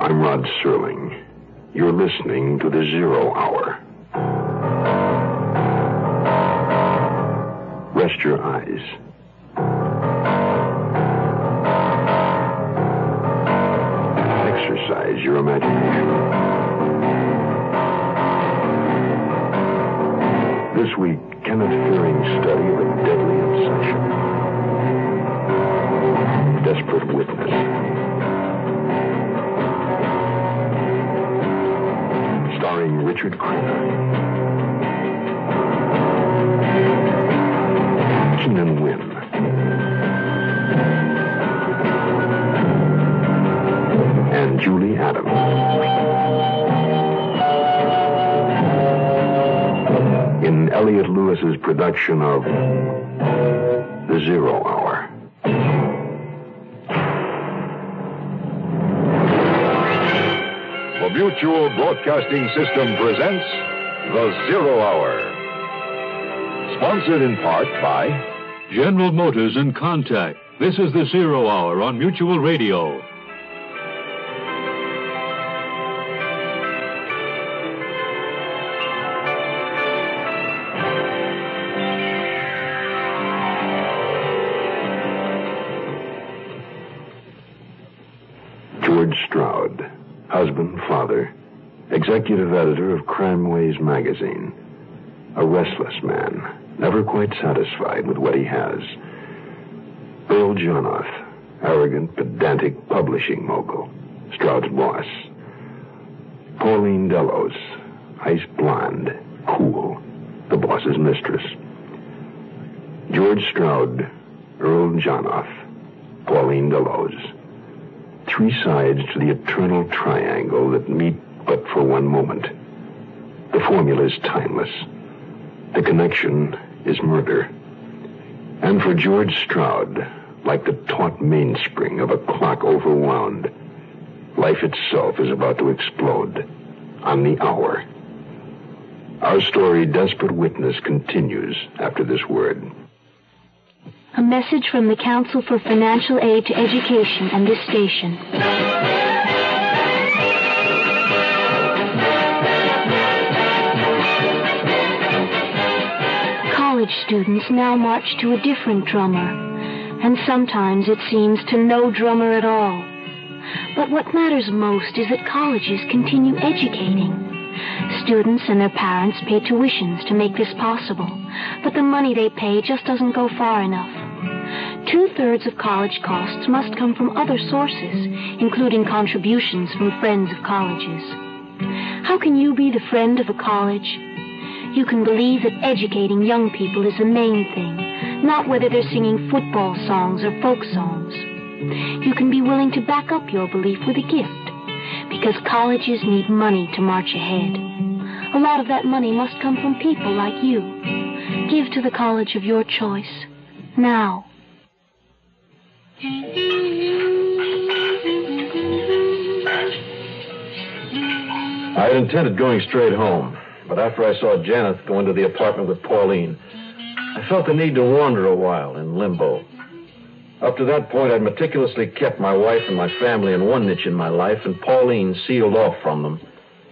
I'm Rod Serling. You're listening to the Zero Hour. Rest your eyes. Exercise your imagination. This week, Kenneth Fearing's study of a deadly obsession. Desperate witness. Richard Crenna. Keenan Wynn. And Julie Adams. In Elliott Lewis's production of The Zero Hour. Mutual Broadcasting System presents The Zero Hour. Sponsored in part by General Motors and Contac. This is the Zero Hour on Mutual Radio. George Stroud, husband, father, executive editor of Crime Ways magazine. A restless man, never quite satisfied with what he has. Earl Janoth, arrogant, pedantic publishing mogul, Stroud's boss. Pauline Delos, ice blonde, cool, the boss's mistress. George Stroud, Earl Janoth, Pauline Delos three sides to the eternal triangle that meet but for one moment. The formula is timeless. The connection is murder. And for George Stroud, like the taut mainspring of a clock overwound, life itself is about to explode on the hour. Our story, Desperate Witness, continues after this word. A message from the Council for Financial Aid to Education and this station. College students now march to a different drummer, and sometimes it seems to no drummer at all. But what matters most is that colleges continue educating. Students and their parents pay tuitions to make this possible, but the money they pay just doesn't go far enough. Two thirds of college costs must come from other sources, including contributions from friends of colleges. How can you be the friend of a college? You can believe that educating young people is the main thing, not whether they're singing football songs or folk songs. You can be willing to back up your belief with a gift, because colleges need money to march ahead. A lot of that money must come from people like you. Give to the college of your choice. Now. I had intended going straight home, but after I saw Janoth go into the apartment with Pauline, I felt the need to wander a while in limbo. Up to that point, I'd meticulously kept my wife and my family in one niche in my life, and Pauline sealed off from them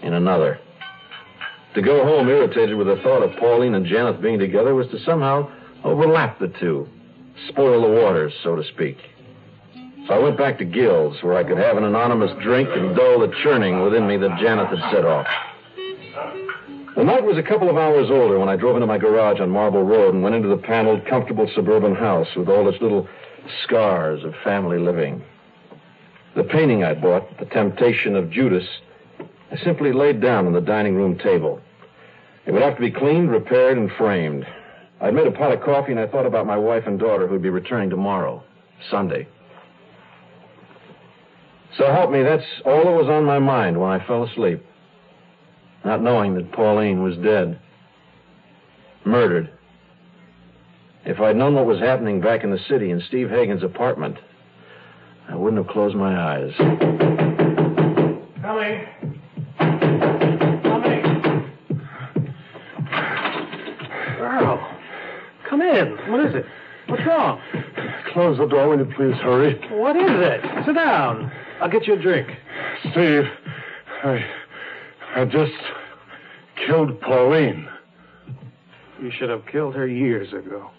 in another. To go home irritated with the thought of Pauline and Janoth being together was to somehow overlap the two, spoil the waters, so to speak. So I went back to Gill's, where I could have an anonymous drink and dull the churning within me that Janoth had set off. The night was a couple of hours older when I drove into my garage on Marble Road and went into the paneled, comfortable suburban house with all its little scars of family living. The painting I bought, The Temptation of Judas, I simply laid down on the dining room table. It would have to be cleaned, repaired, and framed. I'd made a pot of coffee and I thought about my wife and daughter who'd be returning tomorrow, Sunday. So help me, that's all that was on my mind when I fell asleep. Not knowing that Pauline was dead. Murdered. If I'd known what was happening back in the city in Steve Hagen's apartment, I wouldn't have closed my eyes. Coming. Come in. What is it? What's wrong? Close the door, will you please hurry? What is it? Sit down. I'll get you a drink. Steve, I, I just killed Pauline. You should have killed her years ago.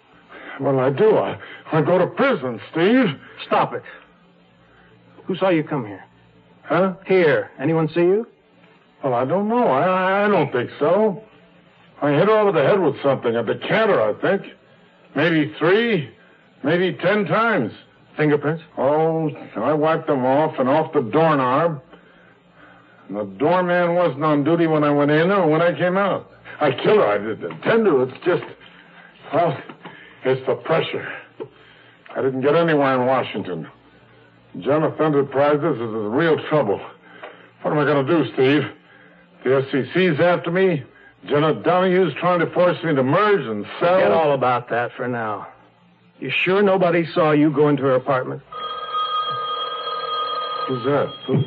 Well, I do. I, I go to prison, Steve. Stop it. Who saw you come here? Huh? Here. Anyone see you? Well, I don't know. I, I don't think so. I hit her over the head with something, a decanter, I think. Maybe three, maybe ten times. Fingerprints? Oh, I wiped them off and off the doorknob. And the doorman wasn't on duty when I went in or when I came out. I killed her. I didn't intend to. It's just, well, it's the pressure. I didn't get anywhere in Washington. Jonathan Enterprises is in real trouble. What am I going to do, Steve? The SEC's after me. Jenna Donahue's trying to force me to merge and sell. Forget all about that for now. You sure nobody saw you go into her apartment? Who's that? Who?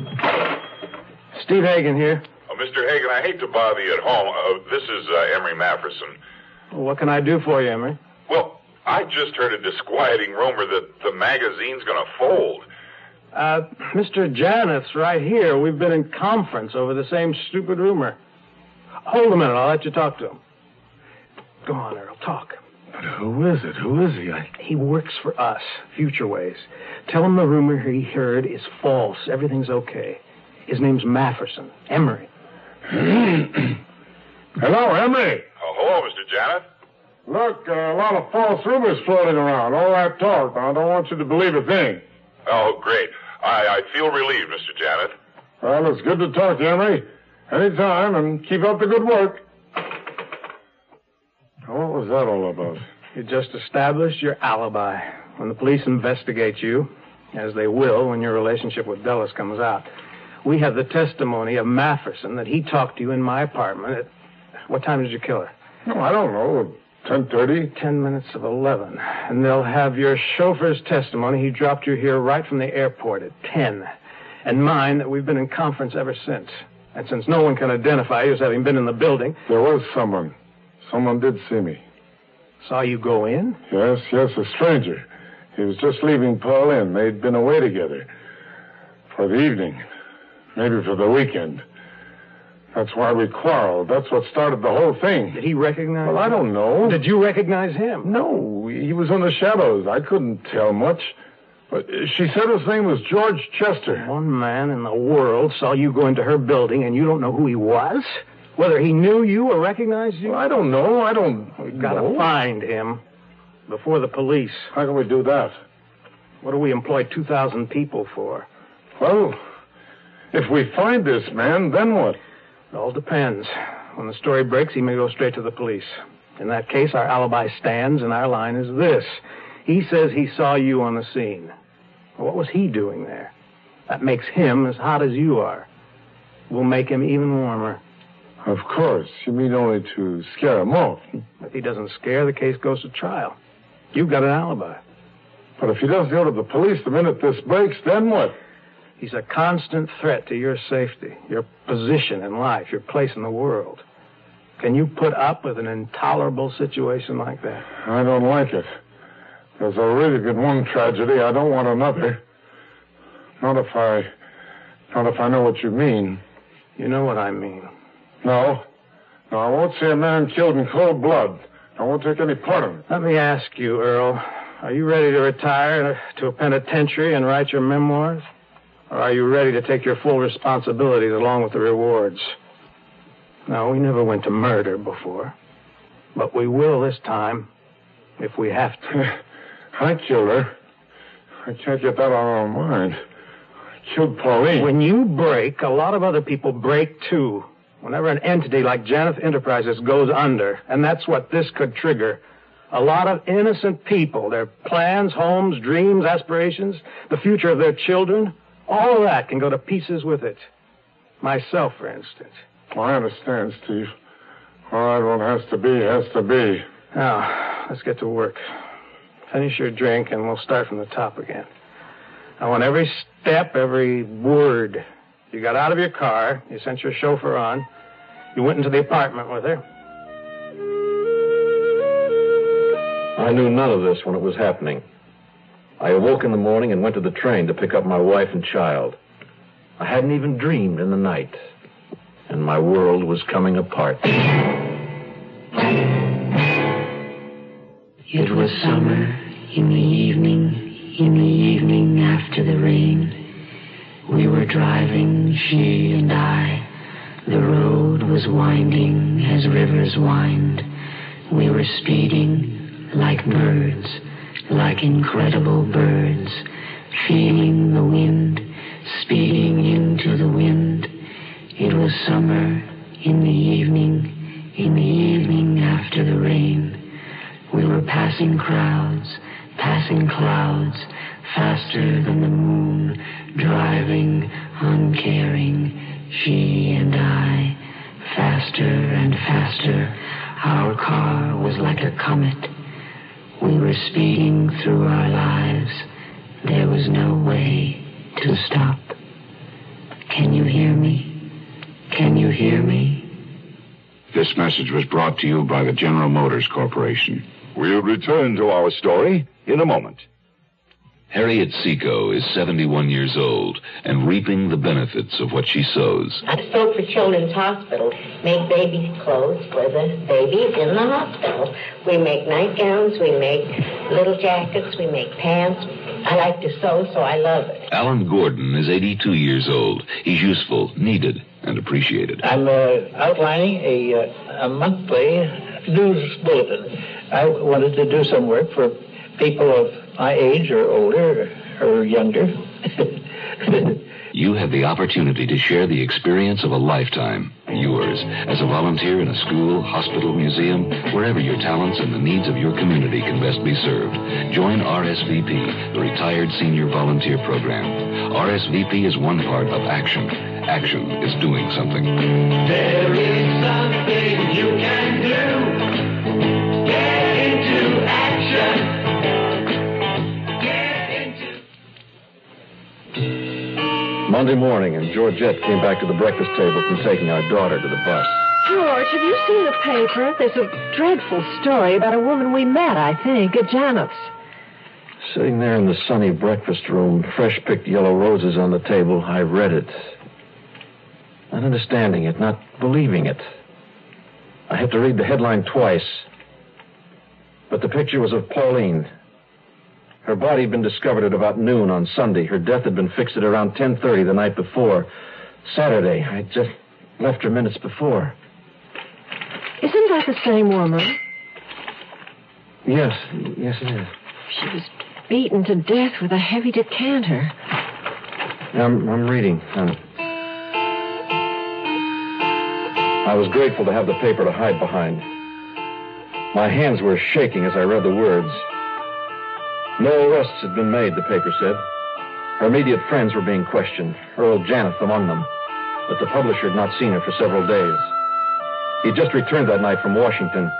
Steve Hagen here. Oh, Mr. Hagen, I hate to bother you at home. Uh, this is uh, Emery Mafferson. What can I do for you, Emery? Well, I just heard a disquieting rumor that the magazine's going to fold. Uh, Mr. Janoth's right here. We've been in conference over the same stupid rumor. Hold a minute. I'll let you talk to him. Go on, Earl. Talk. But who is it? Who is he? I... He works for us, Future Ways. Tell him the rumor he heard is false. Everything's okay. His name's Mafferson. Emery. Hello, Emery. Oh, hello, Mr. Janoth. Look, uh, a lot of false rumors floating around. All that talk. I don't want you to believe a thing. Oh, great. I, I feel relieved, Mr. Janoth. Well, it's good to talk to you, Emery. Anytime, and keep up the good work. What was that all about? You just established your alibi. When the police investigate you, as they will when your relationship with Delos comes out, we have the testimony of Mafferson that he talked to you in my apartment at... What time did you kill her? No, I don't know. 10.30? Ten minutes of 11. And they'll have your chauffeur's testimony. He dropped you here right from the airport at 10. And mine that we've been in conference ever since. And since no one can identify you as having been in the building, There was someone. Someone did see me. saw you go in, Yes, yes, a stranger. He was just leaving Pauline. They'd been away together. For the evening. Maybe for the weekend. That's why we quarreled. That's what started the whole thing. did he recognize Well, I don't know. Did you recognize him? No, he was in the shadows. I couldn't tell much. But she said his name was George Chester. One man in the world saw you go into her building and you don't know who he was? Whether he knew you or recognized you? Well, I don't know. I don't. We've got to find him before the police. How can we do that? What do we employ 2,000 people for? Well, if we find this man, then what? It all depends. When the story breaks, he may go straight to the police. In that case, our alibi stands, and our line is this. He says he saw you on the scene. What was he doing there? That makes him as hot as you are. We'll make him even warmer. Of course. You mean only to scare him off. If he doesn't scare, the case goes to trial. You've got an alibi. But if he doesn't go to the police the minute this breaks, then what? He's a constant threat to your safety, your position in life, your place in the world. Can you put up with an intolerable situation like that? I don't like it. There's already been one tragedy. I don't want another. Not if I. Not if I know what you mean. You know what I mean. No. No, I won't see a man killed in cold blood. I won't take any part in it. Let me ask you, Earl. Are you ready to retire to a penitentiary and write your memoirs? Or are you ready to take your full responsibilities along with the rewards? No, we never went to murder before. But we will this time, if we have to. I killed her. I can't get that out of our mind. I killed Pauline. When you break, a lot of other people break too. Whenever an entity like Janoth Enterprises goes under, and that's what this could trigger, a lot of innocent people, their plans, homes, dreams, aspirations, the future of their children, All of that can go to pieces with it. Myself, for instance. Well, I understand, Steve. All right, what has to be, has to be. Now, let's get to work. Finish your drink, and we'll start from the top again. I want every step, every word. You got out of your car. You sent your chauffeur on. You went into the apartment with her. I knew none of this when it was happening. I awoke in the morning and went to the train to pick up my wife and child. I hadn't even dreamed in the night, and my world was coming apart. It was summer in the evening, in the evening after the rain. We were driving, she and I. The road was winding as rivers wind. We were speeding like birds, like incredible birds, feeling the wind, speeding into the wind. It was summer in the evening, in the evening after the rain. We were passing crowds, passing clouds, faster than the moon, driving, uncaring, she and I, faster and faster. Our car was like a comet. We were speeding through our lives. There was no way to stop. Can you hear me? Can you hear me? This message was brought to you by the General Motors Corporation. We'll return to our story in a moment. Harriet Seco is 71 years old and reaping the benefits of what she sows. I sew for Children's Hospital, make baby clothes for the babies in the hospital. We make nightgowns, we make little jackets, we make pants. I like to sew, so I love it. Alan Gordon is 82 years old. He's useful, needed, and appreciated. I'm uh, outlining a, uh, a monthly news bulletin. I wanted to do some work for people of my age or older or younger. you have the opportunity to share the experience of a lifetime. Yours, as a volunteer in a school, hospital, museum, wherever your talents and the needs of your community can best be served. Join RSVP, the Retired Senior Volunteer Program. RSVP is one part of action. Action is doing something. There is something you can do. Get into action. Monday morning, and Georgette came back to the breakfast table from taking our daughter to the bus. George, have you seen the paper? There's a dreadful story about a woman we met, I think, at Janoth's. Sitting there in the sunny breakfast room, fresh picked yellow roses on the table, I read it. Not understanding it, not believing it. I had to read the headline twice. But the picture was of Pauline, her body had been discovered at about noon on Sunday. Her death had been fixed at around 10.30 the night before. Saturday. I just left her minutes before. Isn't that the same woman? Yes, yes it is. She was beaten to death with a heavy decanter. I'm, I'm reading. I'm... I was grateful to have the paper to hide behind. My hands were shaking as I read the words. No arrests had been made, the paper said. Her immediate friends were being questioned, Earl Janoth among them. But the publisher had not seen her for several days. He had just returned that night from Washington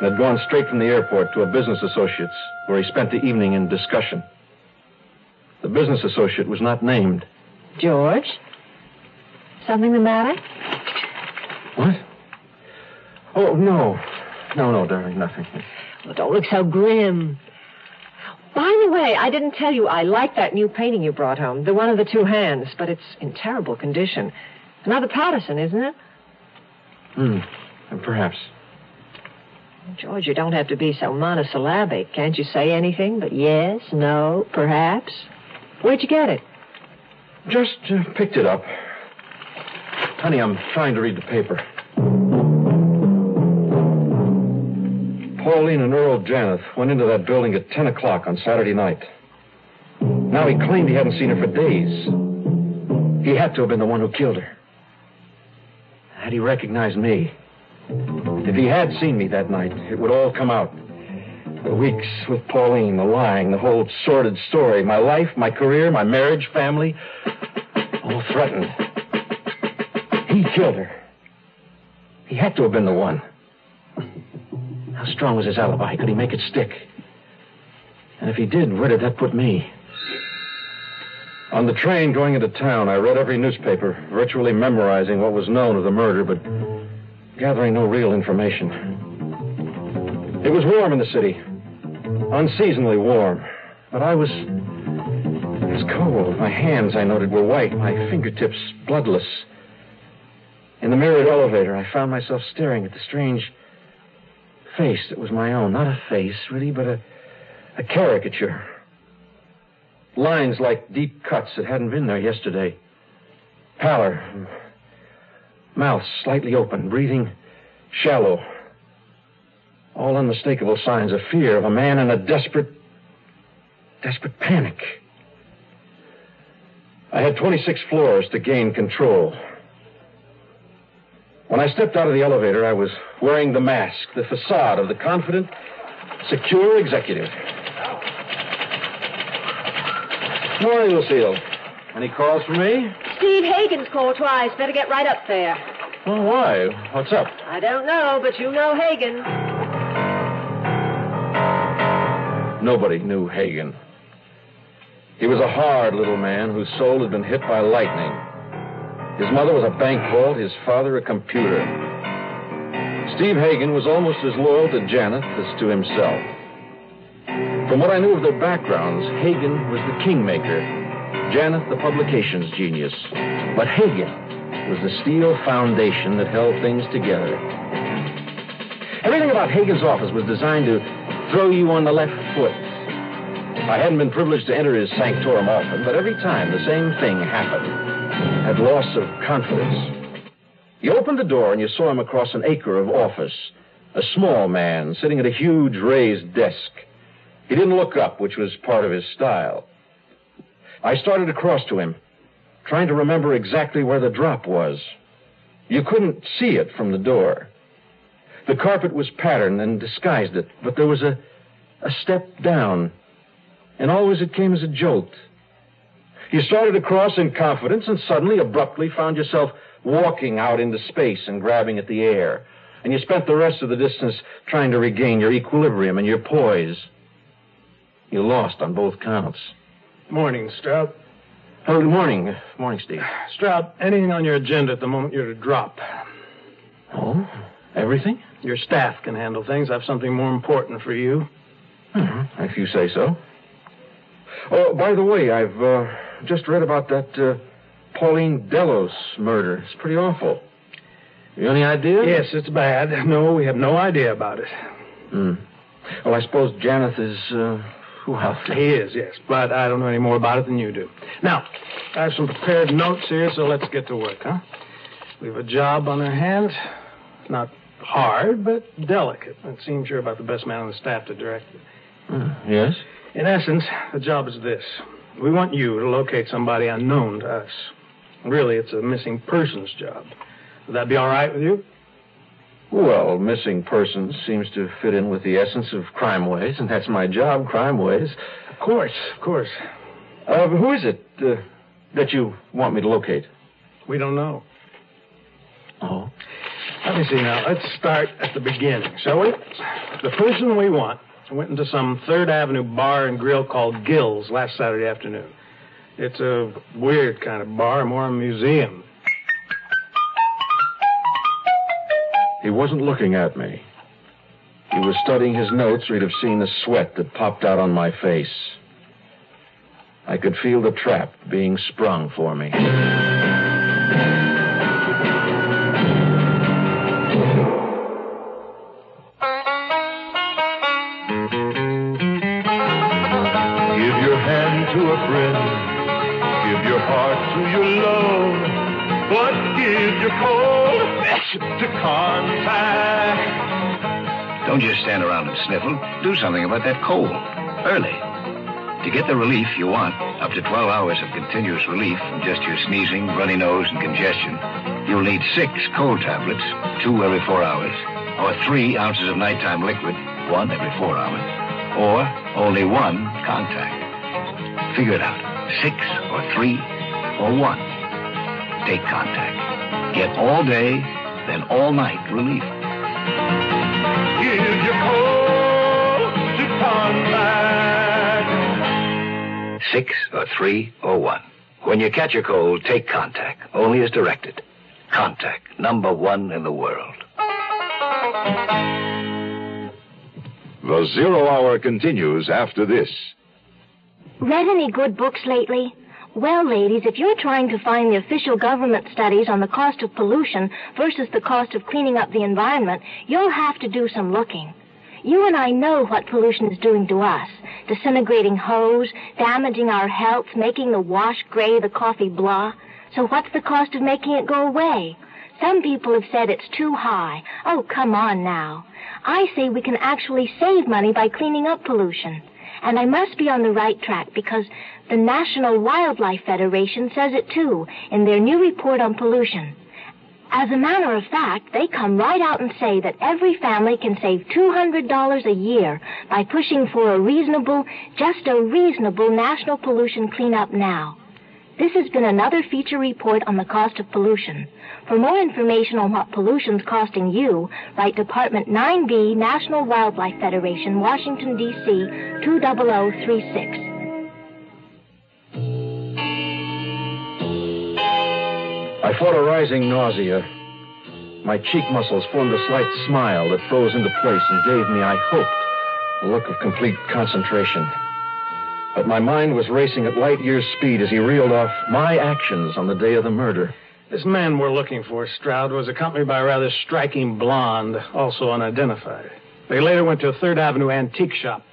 and had gone straight from the airport to a business associate's where he spent the evening in discussion. The business associate was not named. George? Something the matter? What? Oh, no. No, no, darling, nothing. Well, don't look so grim. Way, I didn't tell you I like that new painting you brought home, the one of the two hands, but it's in terrible condition. Another Patterson, isn't it? Hmm, perhaps. George, you don't have to be so monosyllabic. Can't you say anything but yes, no, perhaps? Where'd you get it? Just uh, picked it up. Honey, I'm trying to read the paper. Pauline and Earl Janoth went into that building at 10 o'clock on Saturday night. Now he claimed he hadn't seen her for days. He had to have been the one who killed her. Had he recognized me? If he had seen me that night, it would all come out. The weeks with Pauline, the lying, the whole sordid story. My life, my career, my marriage, family, all threatened. He killed her. He had to have been the one. How strong was his alibi? Could he make it stick? And if he did, where did that put me? On the train going into town, I read every newspaper, virtually memorizing what was known of the murder, but gathering no real information. It was warm in the city, unseasonably warm, but I was. It was cold. My hands, I noted, were white, my fingertips bloodless. In the mirrored elevator, I found myself staring at the strange face that was my own. Not a face, really, but a, a caricature. Lines like deep cuts that hadn't been there yesterday. Pallor. Mouth slightly open, breathing shallow. All unmistakable signs of fear of a man in a desperate, desperate panic. I had 26 floors to gain control. When I stepped out of the elevator, I was wearing the mask, the facade of the confident, secure executive. Morning, Lucille. Any calls for me? Steve Hagen's called twice. Better get right up there. Well, why? What's up? I don't know, but you know Hagen. Nobody knew Hagen. He was a hard little man whose soul had been hit by lightning. His mother was a bank vault, his father a computer. Steve Hagen was almost as loyal to Janoth as to himself. From what I knew of their backgrounds, Hagen was the kingmaker, Janoth the publications genius. But Hagen was the steel foundation that held things together. Everything about Hagen's office was designed to throw you on the left foot. I hadn't been privileged to enter his sanctorum often, but every time the same thing happened. Had loss of confidence. You opened the door and you saw him across an acre of office. A small man sitting at a huge raised desk. He didn't look up, which was part of his style. I started across to him, trying to remember exactly where the drop was. You couldn't see it from the door. The carpet was patterned and disguised it, but there was a, a step down, and always it came as a jolt. You started across in confidence and suddenly, abruptly, found yourself walking out into space and grabbing at the air. And you spent the rest of the distance trying to regain your equilibrium and your poise. You lost on both counts. Morning, Stroud. Oh, good morning. Morning, Steve. Stroud, anything on your agenda at the moment you're to drop? Oh? Everything? Your staff can handle things. I have something more important for you. Mm-hmm. If you say so. Oh, by the way, I've uh, just read about that uh, Pauline Delos murder. It's pretty awful. You any idea? Yes, it's bad. No, we have no idea about it. Hmm. Well, I suppose Janoth is, uh, well... He is, yes, but I don't know any more about it than you do. Now, I have some prepared notes here, so let's get to work, huh? We have a job on our hands. Not hard, but delicate. It seems you're about the best man on the staff to direct it. Hmm, yes? In essence, the job is this. We want you to locate somebody unknown to us. Really, it's a missing persons job. Would that be all right with you? Well, missing persons seems to fit in with the essence of crime ways, and that's my job, crime ways. Of course, of course. Uh, who is it uh, that you want me to locate? We don't know. Oh? Let me see now. Let's start at the beginning, shall we? The person we want went into some Third Avenue bar and grill called Gill's last Saturday afternoon. It's a weird kind of bar, more a museum. He wasn't looking at me. He was studying his notes, or he'd have seen the sweat that popped out on my face. I could feel the trap being sprung for me. Friend. Give your heart to your love. But give your cold to Contac. Don't just stand around and sniffle. Do something about that cold. Early. To get the relief you want, up to 12 hours of continuous relief from just your sneezing, runny nose, and congestion, you'll need six cold tablets, two every four hours, or three ounces of nighttime liquid, one every four hours. or only one Contac. Figure it out. Six or three or one. Take Contac. Get all day, then all night relief. Give your coal to Contac. Six or three or one. When you catch a cold, take Contac. Only as directed. Contac, number one in the world. The Zero Hour continues after this. Read any good books lately? Well, ladies, if you're trying to find the official government studies on the cost of pollution versus the cost of cleaning up the environment, you'll have to do some looking. You and I know what pollution is doing to us. Disintegrating hose, damaging our health, making the wash gray, the coffee blah. So what's the cost of making it go away? Some people have said it's too high. Oh, come on now. I say we can actually save money by cleaning up pollution. And I must be on the right track because the National Wildlife Federation says it too in their new report on pollution. As a matter of fact, they come right out and say that every family can save $200 a year by pushing for a reasonable, just a reasonable national pollution cleanup now. This has been another feature report on the cost of pollution. For more information on what pollution's costing you, write Department 9B, National Wildlife Federation, Washington, D.C., 20036. I fought a rising nausea. My cheek muscles formed a slight smile that froze into place and gave me, I hoped, a look of complete concentration. But my mind was racing at light years speed as he reeled off my actions on the day of the murder. This man we're looking for, Stroud, was accompanied by a rather striking blonde, also unidentified. They later went to a Third Avenue antique shop.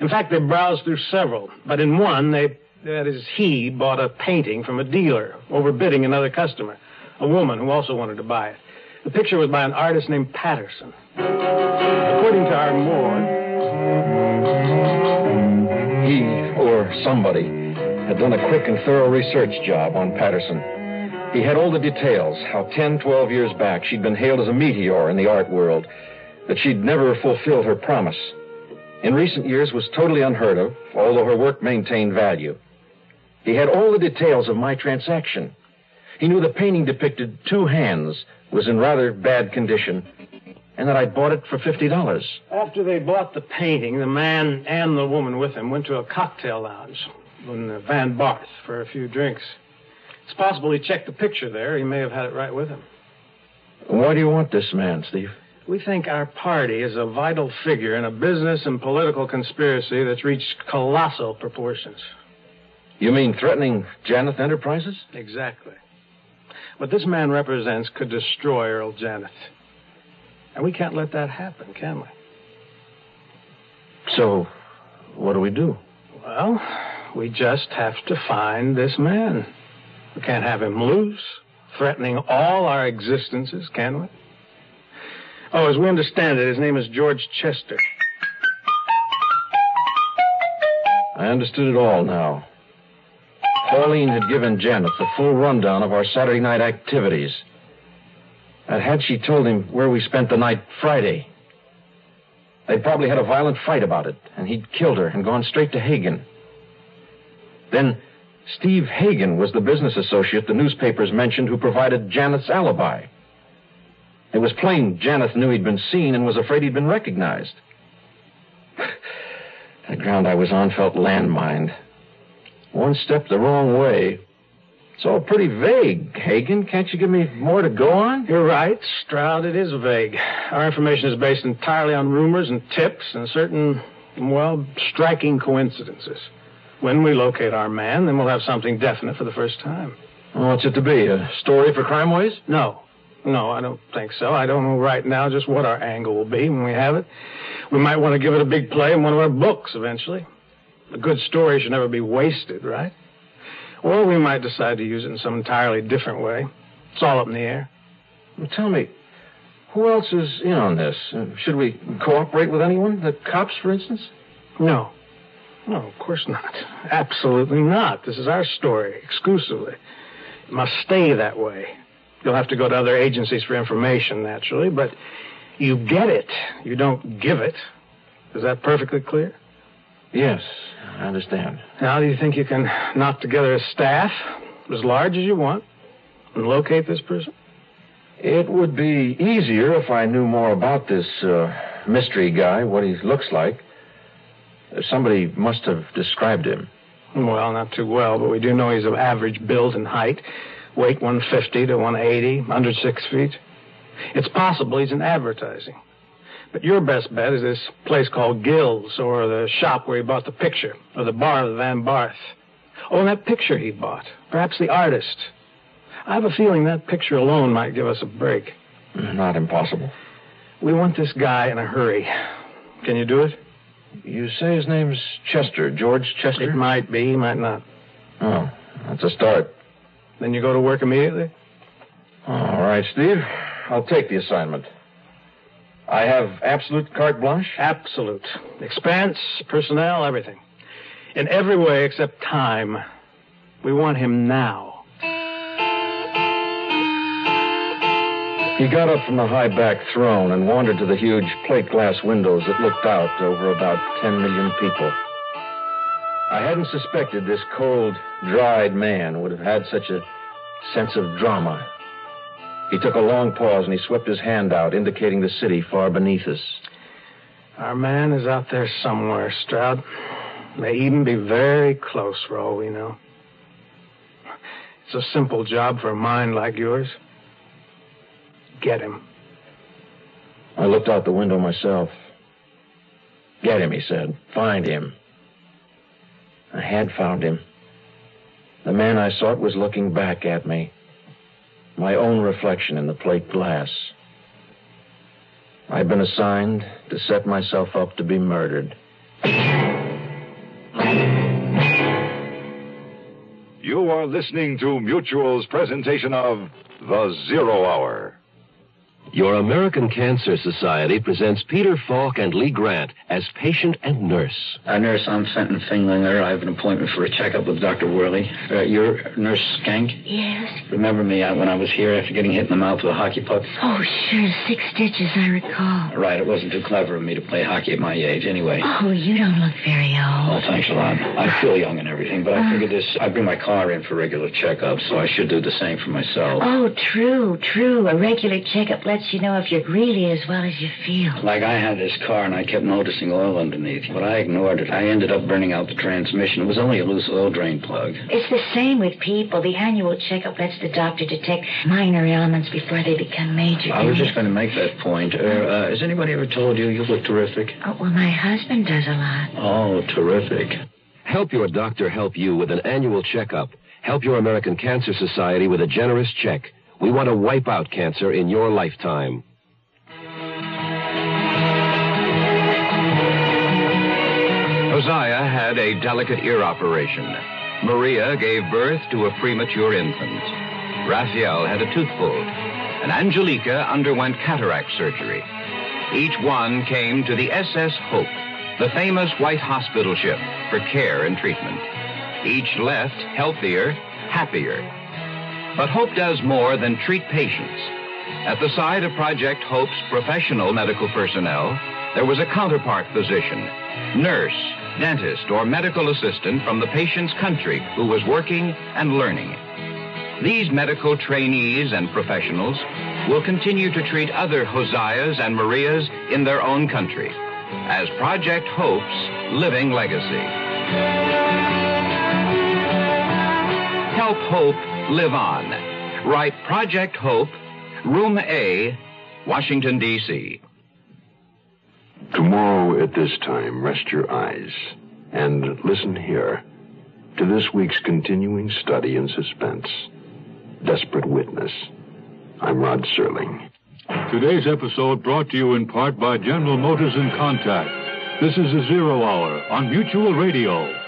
In fact, they browsed through several, but in one, they, that is, he bought a painting from a dealer, overbidding another customer, a woman who also wanted to buy it. The picture was by an artist named Patterson. According to our morgue, He, or somebody, had done a quick and thorough research job on Patterson. He had all the details how 10, 12 years back she'd been hailed as a meteor in the art world, that she'd never fulfilled her promise. In recent years was totally unheard of, although her work maintained value. He had all the details of my transaction. He knew the painting depicted two hands was in rather bad condition, and that I'd bought it for $50. after they bought the painting, the man and the woman with him went to a cocktail lounge in Van Barth for a few drinks. It's possible he checked the picture there. He may have had it right with him. Why do you want this man, Steve? We think our party is a vital figure in a business and political conspiracy that's reached colossal proportions. You mean threatening Janoth Enterprises? Exactly. What this man represents could destroy Earl Janoth. And we can't let that happen, can we? So, what do we do? Well, we just have to find this man. We can't have him loose, threatening all our existences, can we? Oh, as we understand it, his name is George Chester. I understood it all now. Pauline had given Janoth the full rundown of our Saturday night activities. And had she told him where we spent the night Friday, they'd probably had a violent fight about it, and he'd killed her and gone straight to Hagen. Then Steve Hagen was the business associate the newspapers mentioned who provided Janoth's alibi. It was plain Janoth knew he'd been seen and was afraid he'd been recognized. the ground I was on felt landmined. One step the wrong way. It's all pretty vague, Hagen. Can't you give me more to go on? You're right, Stroud. It is vague. Our information is based entirely on rumors and tips and certain, well, striking coincidences. When we locate our man, then we'll have something definite for the first time. What's it to be? A story for Crime Ways? No. No, I don't think so. I don't know right now just what our angle will be when we have it. We might want to give it a big play in one of our books eventually. A good story should never be wasted, right? Or we might decide to use it in some entirely different way. It's all up in the air. Well, tell me, who else is in on this? Uh, should we cooperate with anyone? The cops, for instance? No. No, of course not. Absolutely not. This is our story, exclusively. It must stay that way. You'll have to go to other agencies for information, naturally, but you get it. You don't give it. Is that perfectly clear? Yes, I understand. Now, do you think you can knock together a staff as large as you want and locate this person? It would be easier if I knew more about this uh, mystery guy, what he looks like. Somebody must have described him. Well, not too well, but we do know he's of average build and height. Weight 150 to 180, under six feet. It's possible he's in advertising. But your best bet is this place called Gill's, or the shop where he bought the picture, or the bar of the Van Barth. Oh, and that picture he bought. Perhaps the artist. I have a feeling that picture alone might give us a break. Not impossible. We want this guy in a hurry. Can you do it? You say his name's Chester, George Chester? It might be, might not. Oh, that's a start. Then you go to work immediately? All right, Steve. I'll take the assignment. I have absolute carte blanche? Absolute. Expense, personnel, everything. In every way except time. We want him now. He got up from the high back throne and wandered to the huge plate glass windows that looked out over about 10 million people. I hadn't suspected this cold, dried man would have had such a sense of drama. He took a long pause and he swept his hand out, indicating the city far beneath us. Our man is out there somewhere, Stroud. May even be very close for all we know. It's a simple job for a mind like yours. Get him. I looked out the window myself. Get him, he said. Find him. I had found him. The man I sought was looking back at me. My own reflection in the plate glass. I've been assigned to set myself up to be murdered. You are listening to Mutual's presentation of The Zero Hour. Your American Cancer Society presents Peter Falk and Lee Grant as patient and nurse. Uh, nurse, I'm Fenton Finglinger. I have an appointment for a checkup with Dr. Worley. Uh, you're Nurse Skank? Yes. Remember me uh, when I was here after getting hit in the mouth with a hockey puck? Oh, sure. Six stitches, I recall. Right, it wasn't too clever of me to play hockey at my age anyway. Oh, you don't look very Oh, old. thanks a lot. I feel young and everything, but I figured this. I bring my car in for regular checkups, so I should do the same for myself. Oh, true, true. A regular checkup lets you know if you're really as well as you feel. Like I had this car and I kept noticing oil underneath, but I ignored it. I ended up burning out the transmission. It was only a loose oil drain plug. It's the same with people. The annual checkup lets the doctor detect minor ailments before they become major. I was just going to make that point. Uh, uh, has anybody ever told you you look terrific? Oh, well, my husband does a lot. Oh, terrific. Help your doctor help you with an annual checkup. Help your American Cancer Society with a generous check. We want to wipe out cancer in your lifetime. Hosea had a delicate ear operation. Maria gave birth to a premature infant. Raphael had a tooth pulled. And Angelica underwent cataract surgery. Each one came to the SS Hope, the famous white hospital ship, for care and treatment. Each left healthier, happier. But Hope does more than treat patients. At the side of Project Hope's professional medical personnel, there was a counterpart physician, nurse, dentist, or medical assistant from the patient's country who was working and learning. These medical trainees and professionals will continue to treat other Hoseas and Marias in their own country as Project Hope's living legacy. Help Hope live on. Write Project Hope, Room A, Washington, D.C. Tomorrow at this time, rest your eyes and listen here to this week's continuing study in suspense Desperate Witness. I'm Rod Serling. Today's episode brought to you in part by General Motors and Contac. This is the Zero Hour on Mutual Radio.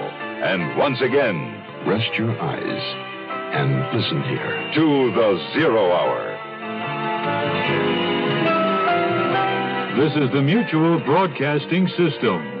and once again, Rest your eyes and listen here. to the Zero Hour. This is the Mutual Broadcasting System.